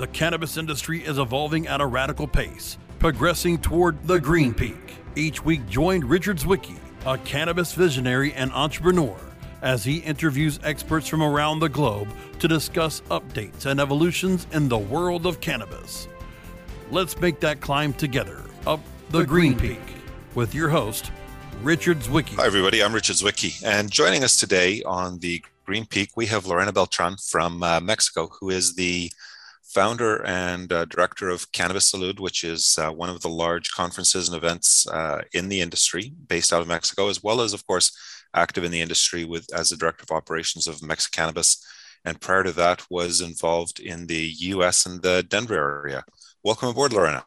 the cannabis industry is evolving at a radical pace, progressing toward the green peak. Each week, join Richard Zwicky, a cannabis visionary and entrepreneur, as he interviews experts from around the globe to discuss updates and evolutions in the world of cannabis. Let's make that climb together up the, the green, green peak. peak with your host, Richard Zwicky. Hi, everybody. I'm Richard Zwicky. And joining us today on the Green Peak, we have Lorena Beltran from uh, Mexico, who is the founder and uh, director of Cannabis Salud, which is uh, one of the large conferences and events uh, in the industry based out of Mexico, as well as, of course, active in the industry with as the director of operations of Mexicannabis. And prior to that, was involved in the U.S. and the Denver area. Welcome aboard, Lorena.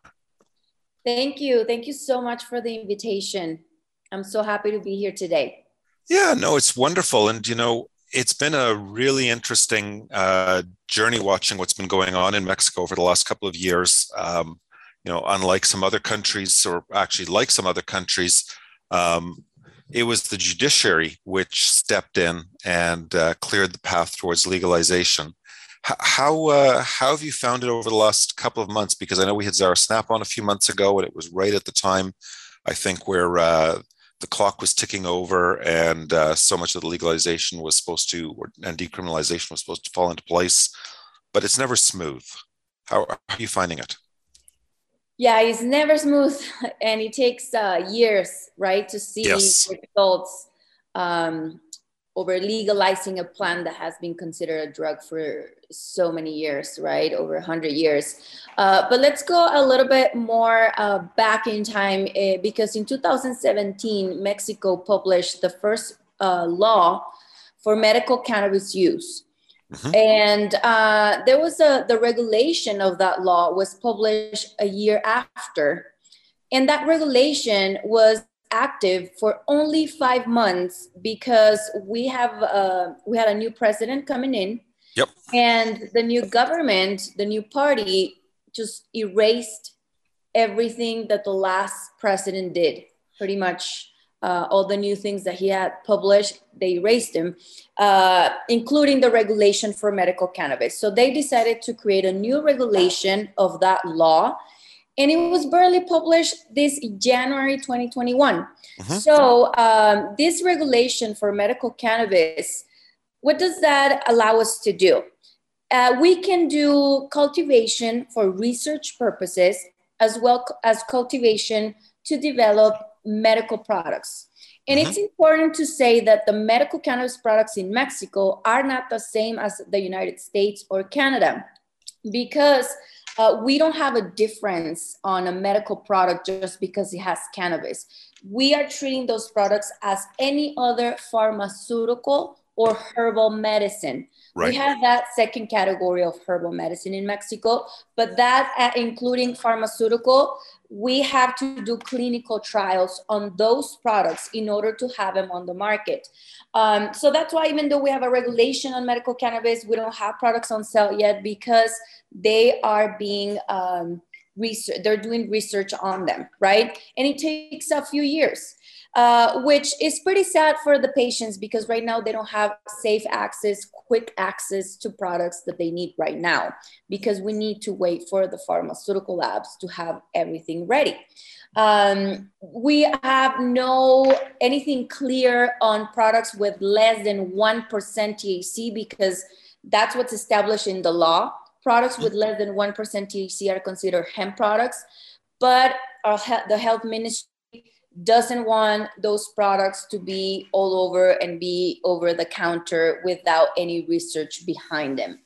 Thank you. Thank you so much for the invitation. I'm so happy to be here today. Yeah, no, it's wonderful. And, you know, it's been a really interesting uh, journey watching what's been going on in Mexico over the last couple of years. Um, you know, unlike some other countries, or actually like some other countries, um, it was the judiciary which stepped in and uh, cleared the path towards legalization. H- how uh, how have you found it over the last couple of months? Because I know we had Zara Snapp on a few months ago, and it was right at the time, I think, where uh, the clock was ticking over and uh, so much of the legalization was supposed to or, and decriminalization was supposed to fall into place but it's never smooth. How, how are you finding it? Yeah it's never smooth and it takes uh, years right to see yes. results. Um, over legalizing a plant that has been considered a drug for so many years, right? Over 100 years. Uh, but let's go a little bit more uh, back in time uh, because in 2017, Mexico published the first uh, law for medical cannabis use. Mm-hmm. And uh, there was a, the regulation of that law was published a year after. And that regulation was active for only five months because we have uh, we had a new president coming in. Yep. And the new government, the new party, just erased everything that the last president did. Pretty much uh, all the new things that he had published, they erased them, uh, including the regulation for medical cannabis. So they decided to create a new regulation of that law and it was barely published this January 2021. Uh-huh. So um, this regulation for medical cannabis, what does that allow us to do? Uh, we can do cultivation for research purposes as well as cultivation to develop medical products. And it's uh-huh. important to say that the medical cannabis products in Mexico are not the same as the United States or Canada because uh, we don't have a difference on a medical product just because it has cannabis. We are treating those products as any other pharmaceutical or herbal medicine. Right. We have that second category of herbal medicine in Mexico, but that, uh, including pharmaceutical, we have to do clinical trials on those products in order to have them on the market. Um, so that's why, even though we have a regulation on medical cannabis, we don't have products on sale yet because they are being um, research. They're doing research on them, right? And it takes a few years. Uh, which is pretty sad for the patients because right now they don't have safe access, quick access to products that they need right now because we need to wait for the pharmaceutical labs to have everything ready. Um, we have no anything clear on products with less than 1% THC because that's what's established in the law. Products with less than 1% THC are considered hemp products, but our, the health ministry doesn't want those products to be all over and be over the counter without any research behind them,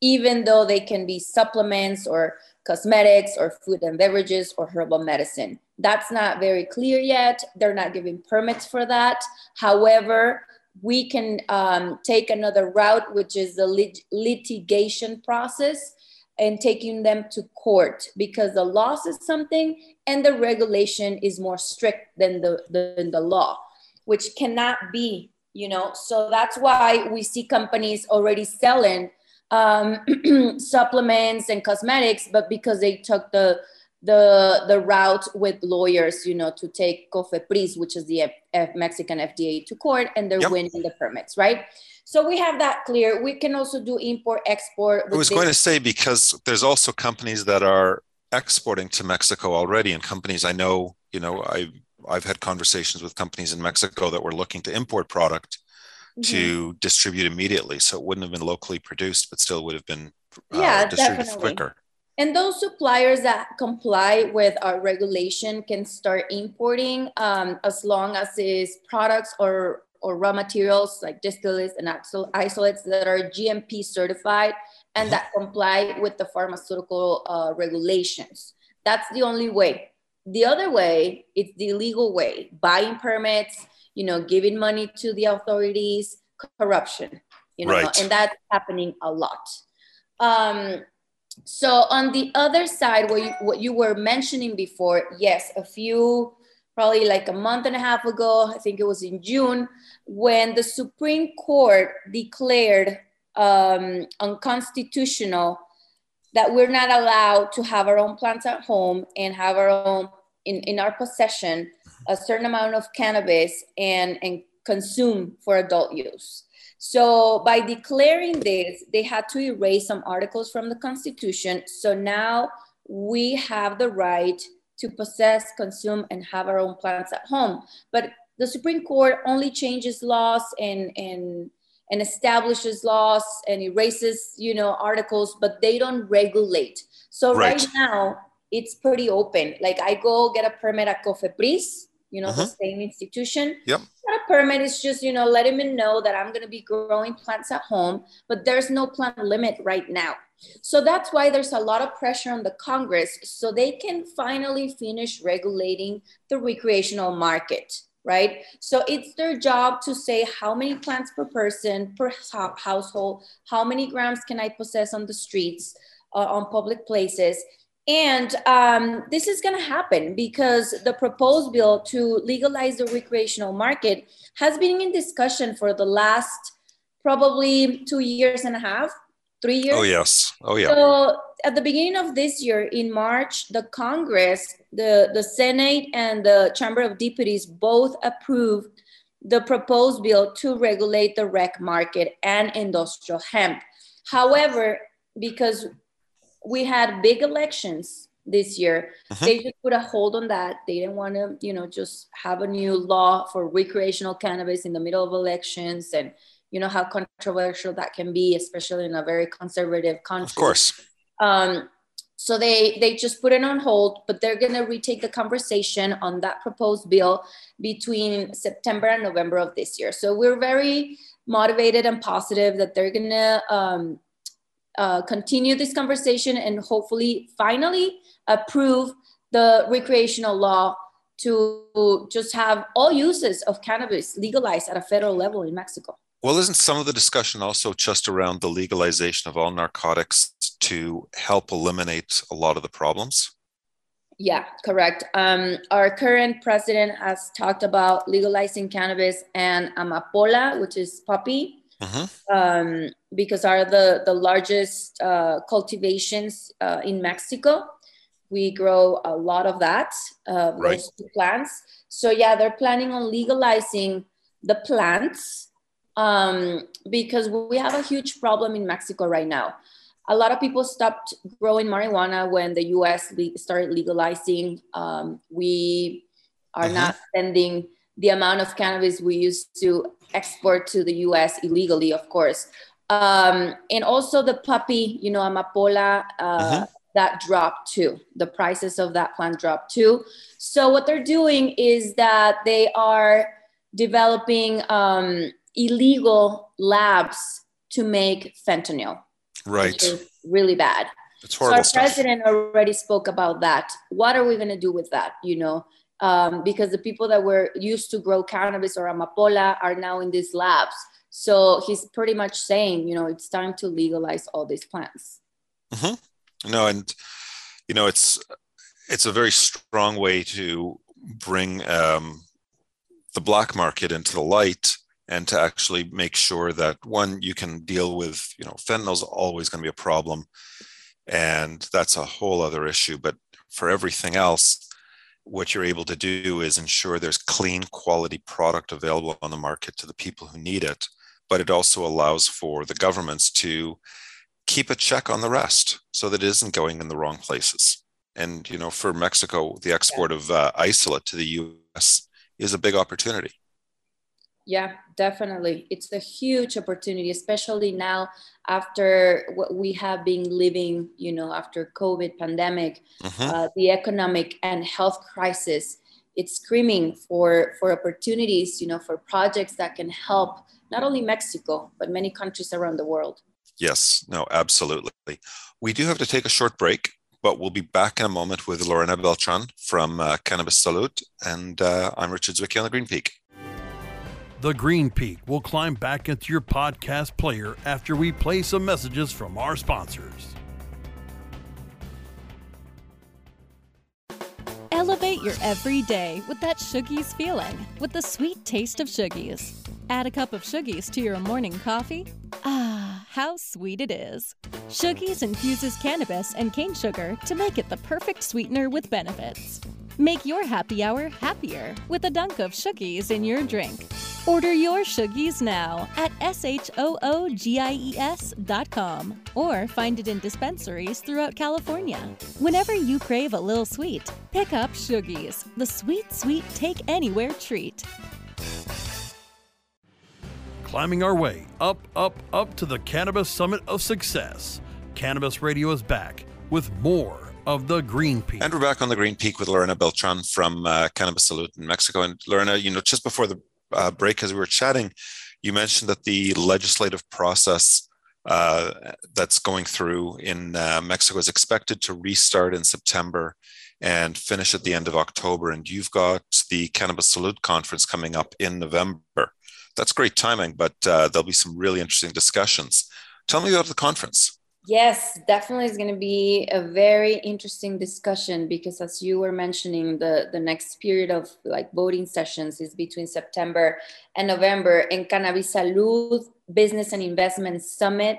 even though they can be supplements or cosmetics or food and beverages or herbal medicine. That's not very clear yet. They're not giving permits for that. However, we can um, take another route, which is the lit- litigation process and taking them to court because the loss is something and the regulation is more strict than the, than the law, which cannot be, you know. So that's why we see companies already selling um, supplements and cosmetics, but because they took the the the route with lawyers, you know, to take COFEPRIS, which is the F- F- Mexican FDA, to court, and they're Yep. winning the permits, right? So we have that clear. We can also do import export. I was this- going to say because there's also companies that are exporting to Mexico already, and companies I know, you know, I I've had conversations with companies in Mexico that were looking to import product Mhm. to distribute immediately, so it wouldn't have been locally produced, but still would have been uh, Yeah, distributed definitely. quicker. And those suppliers that comply with our regulation can start importing um, as long as it's products or, or raw materials like distillates and isol- isolates that are GMP certified and that comply with the pharmaceutical uh, regulations. That's the only way. The other way, it's the illegal way, buying permits, you know, giving money to the authorities, corruption, you know, Right. and that's happening a lot. Um, so on the other side, what you, what you were mentioning before, yes, a few, probably like a month and a half ago, I think it was in June, when the Supreme Court declared um, unconstitutional that we're not allowed to have our own plants at home and have our own in, in our possession a certain amount of cannabis and, and consume for adult use. So by declaring this, they had to erase some articles from the Constitution. So now we have the right to possess, consume, and have our own plants at home. But the Supreme Court only changes laws and and and establishes laws and erases, you know, articles, but they don't regulate. So right, Right. now it's pretty open. Like I go get a permit at COFEPRIS, you know, the Mhm. same institution. Yep. Not a permit is just, you know, letting me know that I'm going to be growing plants at home, but there's no plant limit right now. So that's why there's a lot of pressure on the Congress so they can finally finish regulating the recreational market, right? So it's their job to say how many plants per person, per hou- household, how many grams can I possess on the streets, uh, on public places. And um, this is going to happen because the proposed bill to legalize the recreational market has been in discussion for the last probably two years and a half, three years. Oh yes. Oh yeah. So at the beginning of this year, in March, the Congress, the, the Senate, and the Chamber of Deputies both approved the proposed bill to regulate the rec market and industrial hemp. However, because we had big elections this year, Mhm. they just put a hold on that. They didn't want to, you know, just have a new law for recreational cannabis in the middle of elections and you know how controversial that can be, especially in a very conservative country. Of course. Um, so they they just put it on hold, but they're gonna retake the conversation on that proposed bill between September and November of this year. So we're very motivated and positive that they're gonna um, uh, continue this conversation and hopefully finally approve the recreational law to just have all uses of cannabis legalized at a federal level in Mexico. Well, isn't some of the discussion also just around the legalization of all narcotics to help eliminate a lot of the problems? Yeah, correct. Um, our current president has talked about legalizing cannabis and amapola, which is poppy, Mhm. um, because are the the largest uh, cultivations uh, in Mexico. We grow a lot of that, uh, Right. those two plants. So yeah, they're planning on legalizing the plants um, because we have a huge problem in Mexico right now a lot of people stopped growing marijuana when the US le- started legalizing. Um, we are Mhm. not sending the amount of cannabis we used to export to the US illegally, of course. Um, and also the poppy, you know, amapola, uh, Mhm. that dropped too. The prices of that plant dropped too. So what they're doing is that they are developing um, illegal labs to make fentanyl Right. really bad. It's So our horrible stuff. president already spoke about that. What are we going to do with that? You know, um, because the people that were used to grow cannabis or amapola are now in these labs. So he's pretty much saying, you know, it's time to legalize all these plants. No, and you know, it's it's a very strong way to bring um, the black market into the light and to actually make sure that one you can deal with you know fentanyl's always going to be a problem And that's a whole other issue. But for everything else, what you're able to do is ensure there's clean quality product available on the market to the people who need it. But it also allows for the governments to keep a check on the rest so that it isn't going in the wrong places. And, you know, for Mexico, the export of uh, isolate to the US is a big opportunity. Yeah, definitely. It's a huge opportunity, especially now after what we have been living, you know, after COVID pandemic, mm-hmm. uh, the economic and health crisis. It's screaming for for opportunities, you know, for projects that can help not only Mexico but many countries around the world. Yes, no, absolutely. We do have to take a short break, but we'll be back in a moment with Lorena Beltran from uh, Cannabis Salud, and uh, I'm Richard Zwicky on the Green Peak. The Green Peak will climb back into your podcast player after we play some messages from our sponsors. Elevate your everyday with that Shoogies feeling with the sweet taste of Shoogies. Add a cup of Shoogies to your morning coffee. Ah, how sweet it is. Shoogies infuses cannabis and cane sugar to make it the perfect sweetener with benefits. Make your happy hour happier with a dunk of Shoogies in your drink. Order your Shoogies now at S-H-O-O-G-I-E-S dot com or find it in dispensaries throughout California. Whenever you crave a little sweet, pick up Shoogies, the sweet, sweet take anywhere treat. Climbing our way up, up, up to the Cannabis Summit of Success. Cannabis Radio is back with more of the Green Peak. And we're back on the Green Peak with Lorena Beltran from uh, Cannabis Salud in Mexico. And Lorena, you know, just before the uh, break, as we were chatting, you mentioned that the legislative process uh, that's going through in uh, Mexico is expected to restart in September and finish at the end of October. And you've got the Cannabis Salud conference coming up in November. That's great timing, but uh, there'll be some really interesting discussions. Tell me about the conference. Yes, definitely is going to be a very interesting discussion because as you were mentioning, the, the next period of like voting sessions is between September and November. And Cannabis Salud Business and Investment Summit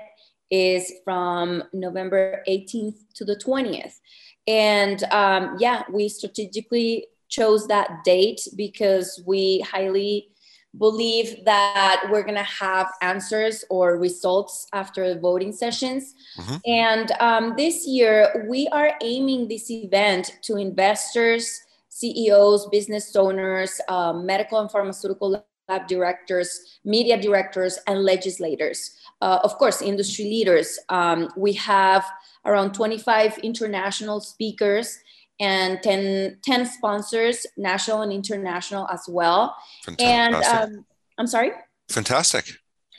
is from November 18th to the 20th. And um, yeah, we strategically chose that date because we highly believe that we're going to have answers or results after the voting sessions. Mm-hmm. And um, this year, we are aiming this event to investors, CEOs, business owners, uh, medical and pharmaceutical lab directors, media directors, and legislators. Uh, of course, industry leaders. Um, we have around 25 international speakers and 10, 10 sponsors, national and international as well. Fantastic. And um, I'm sorry? Fantastic.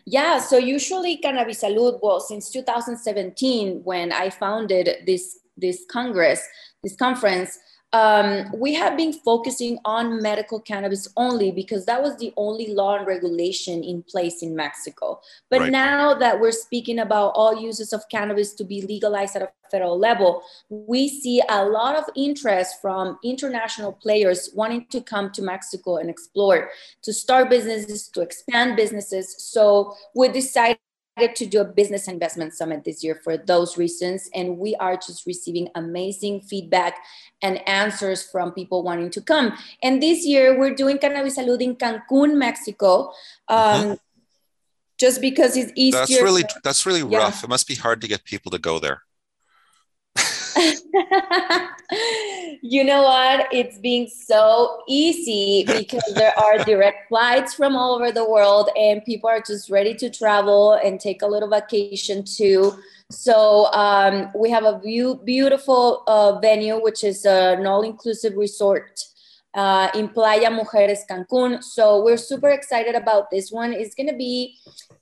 Yeah, so usually Cannabis Salud, well, since 2017, when I founded this, this Congress, this conference, um, we have been focusing on medical cannabis only because that was the only law and regulation in place in Mexico. But right. now that we're speaking about all uses of cannabis to be legalized at a federal level, we see a lot of interest from international players wanting to come to Mexico and explore, to start businesses, to expand businesses. So we decided to do a business investment summit this year for those reasons. And we are just receiving amazing feedback and answers from people wanting to come. And this year we're doing Cannabis Salud in Cancun, Mexico. Um, mm-hmm. Just because it's easier. That's really that's really yeah. rough. It must be hard to get people to go there. you know what? It's being so easy because there are direct flights from all over the world, and people are just ready to travel and take a little vacation too. So um, we have a view, beautiful uh, venue, which is an all-inclusive resort uh, in Playa Mujeres, Cancun. So we're super excited about this one. It's going to be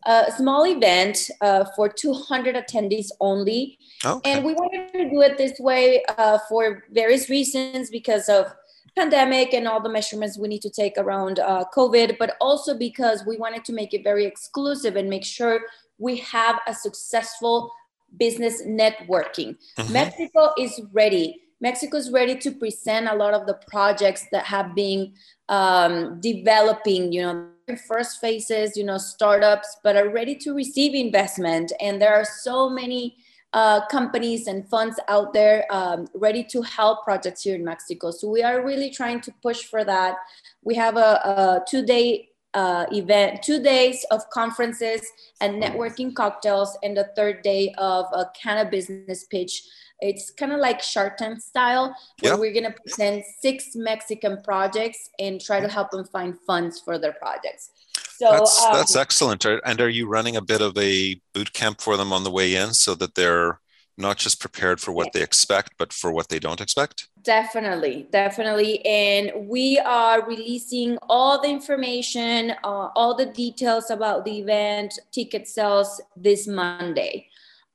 a small event uh, for 200 attendees only. Okay. And we wanted to do it this way uh, for various reasons because of pandemic and all the measurements we need to take around uh, COVID, but also because we wanted to make it very exclusive and make sure we have a successful business networking. Mm-hmm. Mexico is ready Mexico is ready to present a lot of the projects that have been um, developing, you know, first phases, you know, startups, but are ready to receive investment. And there are so many uh, companies and funds out there um, ready to help projects here in Mexico. So we are really trying to push for that. We have a, a two day uh, event, two days of conferences and networking cocktails, and the third day of a cannabis business pitch. It's kind of like Shark Tank style, where yep. we're gonna present six Mexican projects and try to help them find funds for their projects. So that's, um, that's excellent. And are you running a bit of a boot camp for them on the way in so that they're not just prepared for what they expect, but for what they don't expect? Definitely, definitely. And we are releasing all the information, uh, all the details about the event, ticket sales this Monday.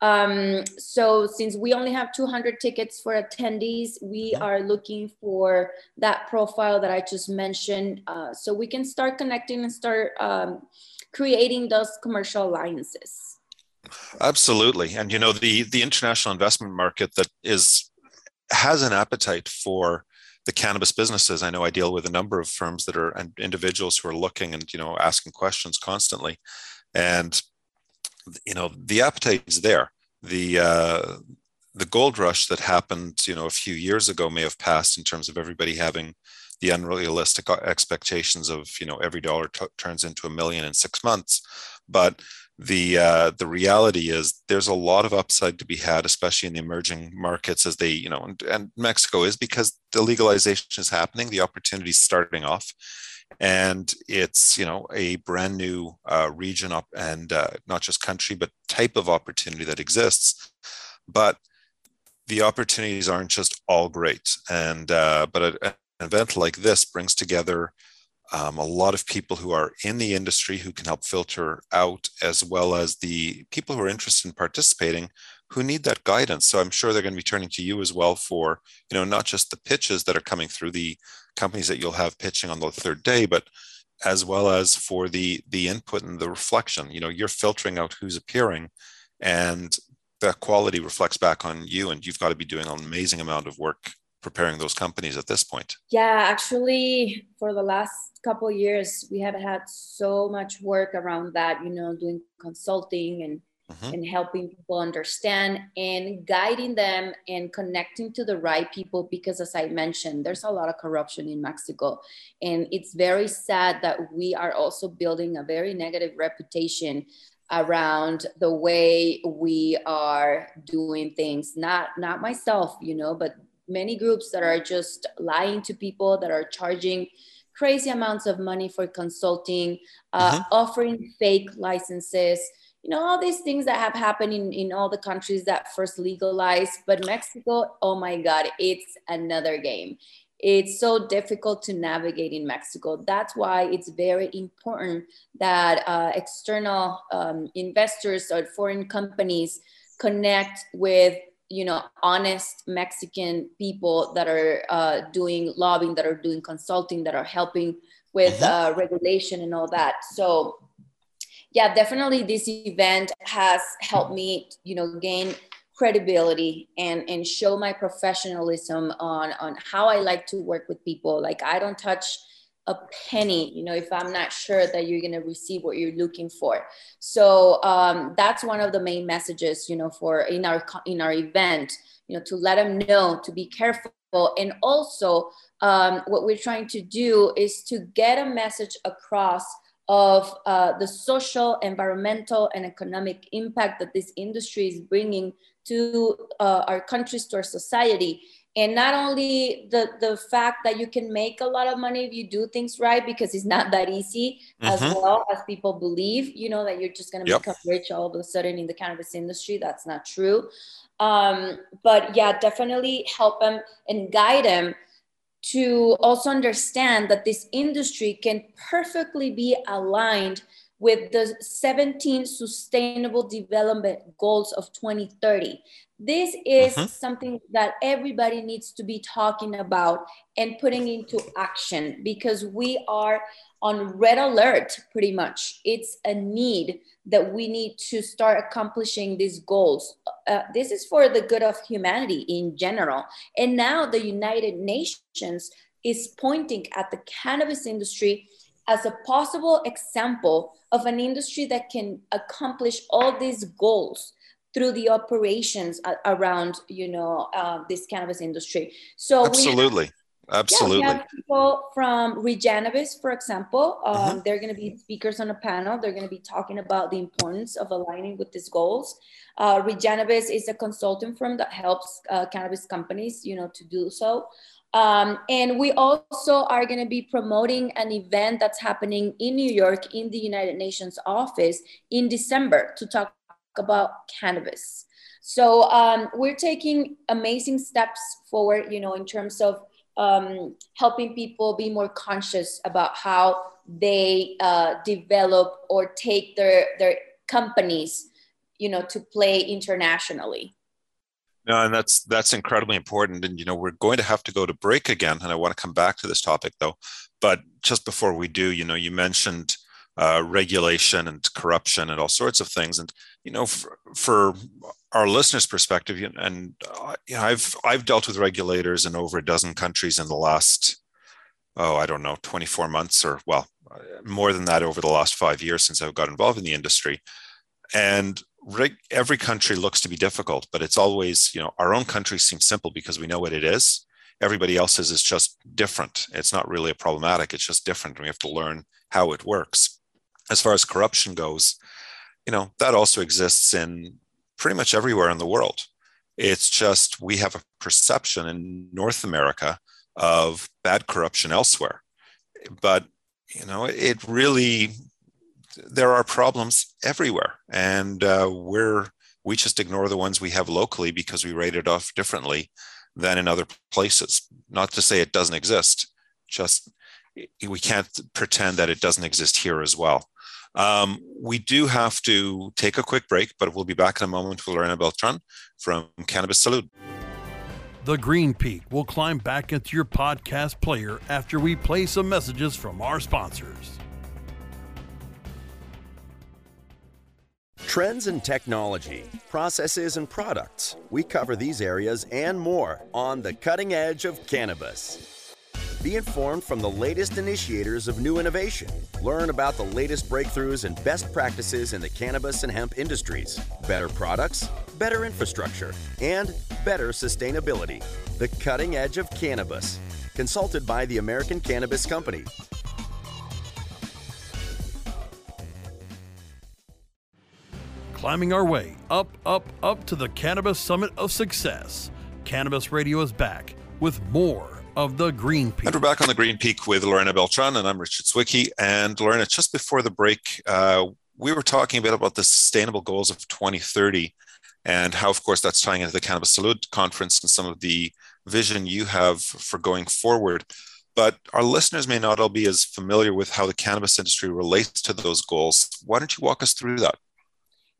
Um, so since we only have 200 tickets for attendees, we mm-hmm. are looking for that profile that I just mentioned, uh, so we can start connecting and start um, creating those commercial alliances. Absolutely, and you know the the international investment market that is has an appetite for the cannabis businesses. I know I deal with a number of firms that are and individuals who are looking and you know asking questions constantly, and you know the appetite is there. The uh, the gold rush that happened, you know, a few years ago may have passed in terms of everybody having the unrealistic expectations of, you know, every dollar t- turns into a million in six months. But the uh, the reality is there's a lot of upside to be had, especially in the emerging markets as they, you know, and, and Mexico is because the legalization is happening, the opportunity is starting off, and it's you know a brand new uh, region up and uh, not just country but type of opportunity that exists. But the opportunities aren't just all great. And uh, but a, an event like this brings together um, a lot of people who are in the industry who can help filter out as well as the people who are interested in participating who need that guidance. So i'm sure they're going to be turning to you as well for you know not just the pitches that are coming through the companies that you'll have pitching on the third day, but as well as for the the input and the reflection. You know, you're filtering out who's appearing, and that quality reflects back on you, and you've got to be doing an amazing amount of work preparing those companies at this point. Yeah, actually, for the last couple years, we have had so much work around that. You know, doing consulting and mm-hmm. and helping people understand and guiding them and connecting to the right people because as i mentioned there's a lot of corruption in mexico and it's very sad that we are also building a very negative reputation around the way we are doing things not not myself you know but many groups that are just lying to people that are charging crazy amounts of money for consulting uh, mm-hmm. offering fake licenses you know all these things that have happened in, in all the countries that first legalized but mexico oh my god it's another game. It's so difficult to navigate in mexico. That's why it's very important that uh, external um, investors or foreign companies connect with you know honest mexican people that are uh, doing lobbying that are doing consulting that are helping with mm-hmm. uh, regulation and all that. So yeah, definitely this event has helped me, you know, gain credibility and and show my professionalism on on how I like to work with people. Like I don't touch a penny, you know, if I'm not sure that you're going to receive what you're looking for. So um, that's one of the main messages, you know, for in our in our event, you know, to let them know to be careful. And also, um, what we're trying to do is to get a message across of uh, the social, environmental, and economic impact that this industry is bringing to uh, our countries, to our society. And not only the, the fact that you can make a lot of money if you do things right, because it's not that easy mm-hmm. as well as people believe, you know, that you're just going to yep. become rich all of a sudden in the cannabis industry. That's not true. Um, but yeah, definitely help them and guide them to also understand that this industry can perfectly be aligned with the 17 sustainable development goals of 2030 this is uh-huh. something that everybody needs to be talking about and putting into action because we are on red alert pretty much. It's a need that we need to start accomplishing these goals. Uh, this is for the good of humanity in general. And now the united nations is pointing at the cannabis industry as a possible example of an industry that can accomplish all these goals through the operations around you know uh, this cannabis industry. So absolutely absolutely yeah, we have people from regenibus for example. Um, mm-hmm. they're going to be speakers on a panel. They're going to be talking about the importance of aligning with these goals. Uh, is a consulting firm that helps uh, cannabis companies you know to do so. Um, and we also are going to be promoting an event that's happening in New York in the United Nations office in December to talk about cannabis. So um, we're taking amazing steps forward, you know, in terms of um, helping people be more conscious about how they uh, develop or take their their companies, you know, to play internationally. No, and that's that's incredibly important. And you know, we're going to have to go to break again, and I want to come back to this topic though. But just before we do, you know, you mentioned uh, regulation and corruption and all sorts of things. And you know, for, for our listeners' perspective, and uh, you know, I've I've dealt with regulators in over a dozen countries in the last oh I don't know 24 months or well more than that over the last five years since I've got involved in the industry. And every country looks to be difficult, but it's always you know our own country seems simple because we know what it is. Everybody else's is just different. It's not really a problematic. It's just different. And we have to learn how it works as far as corruption goes, you know, that also exists in pretty much everywhere in the world. It's just we have a perception in North America of bad corruption elsewhere. But, you know, it really, there are problems everywhere. And uh, we're, we just ignore the ones we have locally because we rate it off differently than in other places. Not to say it doesn't exist, just we can't pretend that it doesn't exist here as well. Um, we do have to take a quick break, but we'll be back in a moment with Lorena Beltran from Cannabis Salud. The Green Peak will climb back into your podcast player after we play some messages from our sponsors. Trends in technology, processes, and products. We cover these areas and more on the cutting edge of cannabis. Be informed from the latest initiators of new innovation. Learn about the latest breakthroughs and best practices in the cannabis and hemp industries. Better products, better infrastructure, and better sustainability. The cutting edge of cannabis. Consulted by the American Cannabis Company. Climbing our way up, up, up to the Cannabis Summit of Success. Cannabis Radio is back with more of the Green Peak. And we're back on the Green Peak with Lorena Beltran, and I'm Richard Zwicky. And Lorena, just before the break, uh, we were talking a bit about the sustainable goals of 2030 and how, of course, that's tying into the Cannabis Salud conference and some of the vision you have for going forward. But our listeners may not all be as familiar with how the cannabis industry relates to those goals. Why don't you walk us through that?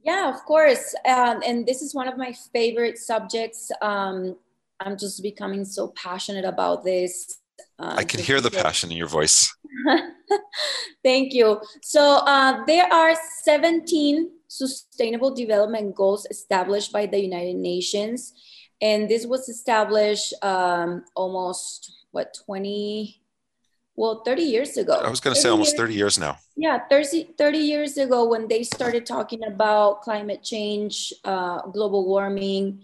Yeah, of course. Um, and this is one of my favorite subjects. Um, I'm just becoming so passionate about this. Uh, I can hear the passion in your voice. Thank you. So uh, there are 17 sustainable development goals established by the United Nations. And this was established um, almost, what, 20, well, 30 years ago. I was going to say almost years, 30 years now. Yeah, 30, 30 years ago when they started talking about climate change, uh, global warming,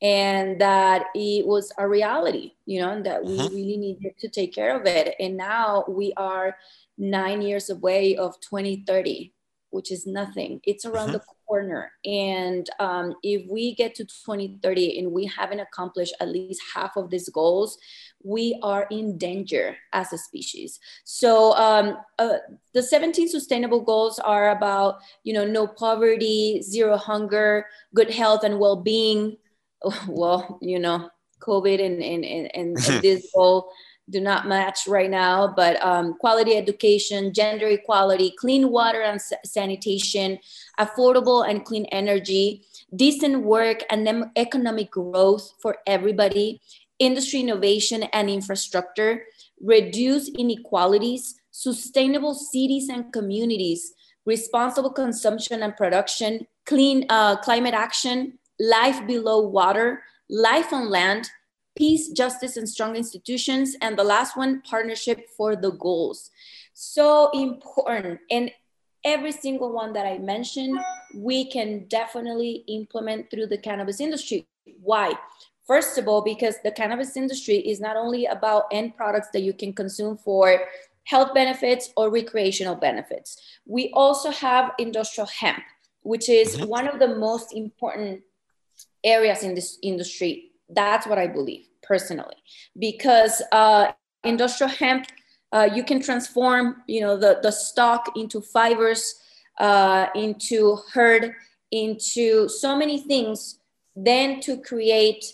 and that it was a reality, you know, and that we uh-huh. really needed to take care of it. And now we are nine years away of 2030, which is nothing. It's around uh-huh. the corner. And um, if we get to 2030 and we haven't accomplished at least half of these goals, we are in danger as a species. So um, uh, the 17 sustainable goals are about, you know, no poverty, zero hunger, good health and well-being, well, you know, COVID and, and, and, and this goal do not match right now, but um, quality education, gender equality, clean water and sanitation, affordable and clean energy, decent work and economic growth for everybody, industry innovation and infrastructure, reduce inequalities, sustainable cities and communities, responsible consumption and production, clean uh, climate action, life below water, life on land, peace, justice, and strong institutions. And the last one, partnership for the goals. So important. And every single one that I mentioned, we can definitely implement through the cannabis industry. Why? First of all, because the cannabis industry is not only about end products that you can consume for health benefits or recreational benefits. We also have industrial hemp, which is mm-hmm. one of the most important areas in this industry. That's what I believe personally, because uh, industrial hemp, uh, you can transform, you know, the, the stock into fibers, uh, into hurd, into so many things, then to create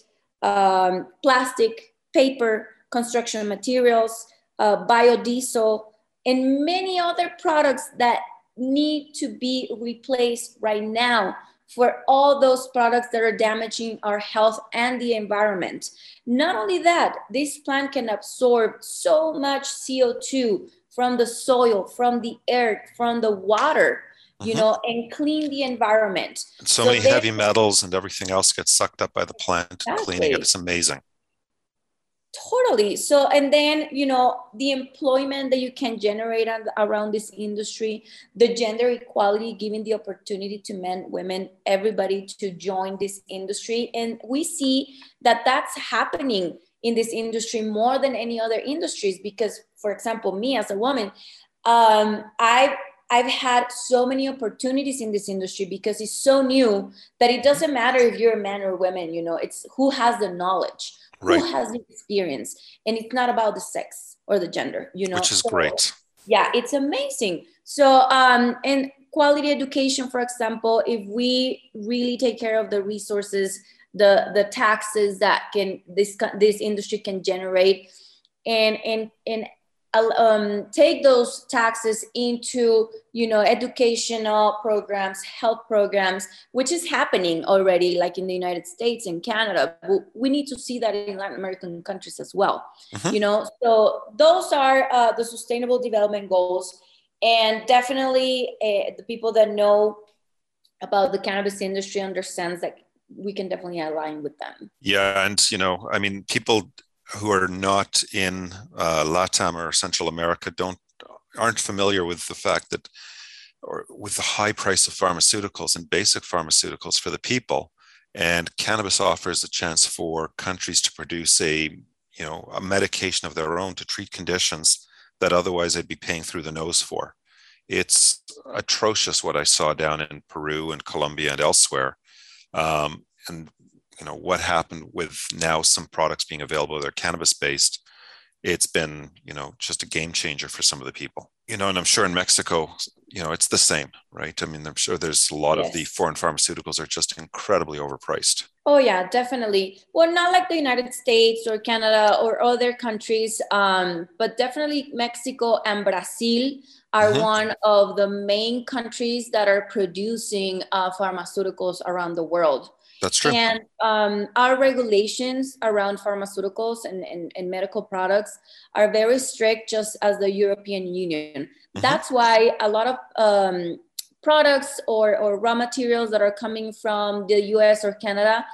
um, plastic, paper, construction materials, uh, biodiesel, and many other products that need to be replaced right now for all those products that are damaging our health and the environment. Not only that, this plant can absorb so much CO2 from the soil, from the air, from the water, you mm-hmm. know, and clean the environment. And so, so many heavy metals and everything else gets sucked up by the plant, exactly. cleaning it. It's amazing totally. So and then you know the employment that you can generate on, around this industry the gender equality giving the opportunity to men women everybody to join this industry. And we see that that's happening in this industry more than any other industries because for example me as a woman um, i I've had so many opportunities in this industry because it's so new that it doesn't matter if you're a man or a woman, you know, it's who has the knowledge right. who has the experience and it's not about the sex or the gender you know? Which is so, great. yeah it's amazing. So um and quality education for example if we really take care of the resources the the taxes that can this this industry can generate and and and um, take those taxes into you know educational programs health programs which is happening already like in the united states and canada. We need to see that in latin american countries as well. Mm-hmm. you know so those are uh, the sustainable development goals. And definitely uh, the people that know about the cannabis industry understands that we can definitely align with them. Yeah and you know i mean people who are not in uh, Latam or Central America don't aren't familiar with the fact that or with the high price of pharmaceuticals and basic pharmaceuticals for the people and cannabis offers a chance for countries to produce a you know a medication of their own to treat conditions that otherwise they'd be paying through the nose for. It's atrocious what i saw down in peru and colombia and elsewhere. Um, and you know what happened with now some products being available that are cannabis based it's been you know just a game changer for some of the people. You know and i'm sure in mexico you know it's the same right? I mean i'm sure there's a lot yes. of the foreign pharmaceuticals are just incredibly overpriced. Oh yeah definitely. Well not like the united states or canada or other countries um, but definitely mexico and brazil are mm-hmm. one of the main countries that are producing uh, pharmaceuticals around the world that's true. And um, our regulations around pharmaceuticals and, and, and, medical products are very strict, just as the European Union. Mm-hmm. That's why a lot of um, products or, or raw materials that are coming from the US or Canada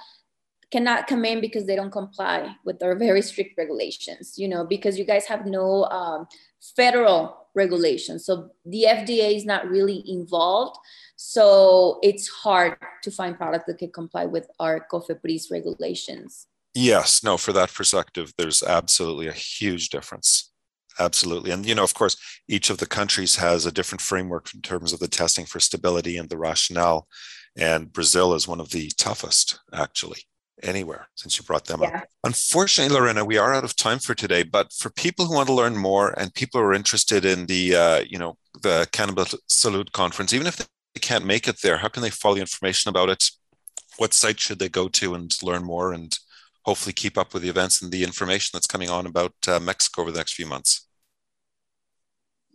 cannot come in because they don't comply with our very strict regulations, you know, because you guys have no um, federal regulations. So the FDA is not really involved. So it's hard to find products that can comply with our COFEPRIS regulations. Yes, no, for that perspective, there's absolutely a huge difference. Absolutely. And, you know, of course, each of the countries has a different framework in terms of the testing for stability and the rationale. And Brazil is one of the toughest, actually anywhere since you brought them yeah. up. Unfortunately, Lorena, we are out of time for today. But for people who want to learn more and people who are interested in the, uh, you know, the Cannabis Salud conference, even if they can't make it there, how can they follow the information about it? What site should they go to and learn more and hopefully keep up with the events and the information that's coming on about uh, Mexico over the next few months?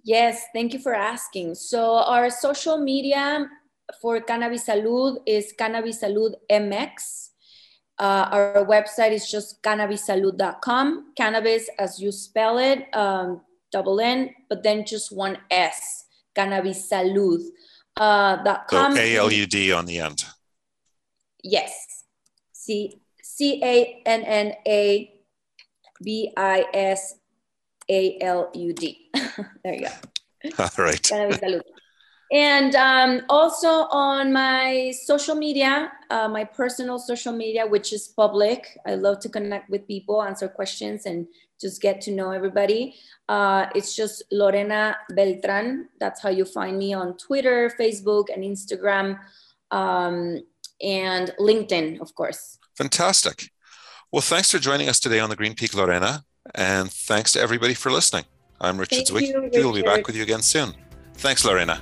Yes, thank you for asking. So our social media for Cannabis Salud is Cannabis Salud MX. Uh, our website is just cannabisalud.com. Cannabis, as you spell it, um, double N, but then just one S, cannabisalud uh, dot com. So A L U D on the end. Yes. C C A N N A B I S A L U D. there you go. All right. And um, also on my social media, uh, my personal social media, which is public. I love to connect with people, answer questions, and just get to know everybody. Uh, it's just Lorena Beltran. That's how you find me on Twitter, Facebook, and Instagram, um, and LinkedIn, of course. Fantastic. Well, thanks for joining us today on the Green Peak, Lorena. And thanks to everybody for listening. I'm Richard Thank Zwick. you, We'll be back with you again soon. Thanks, Lorena.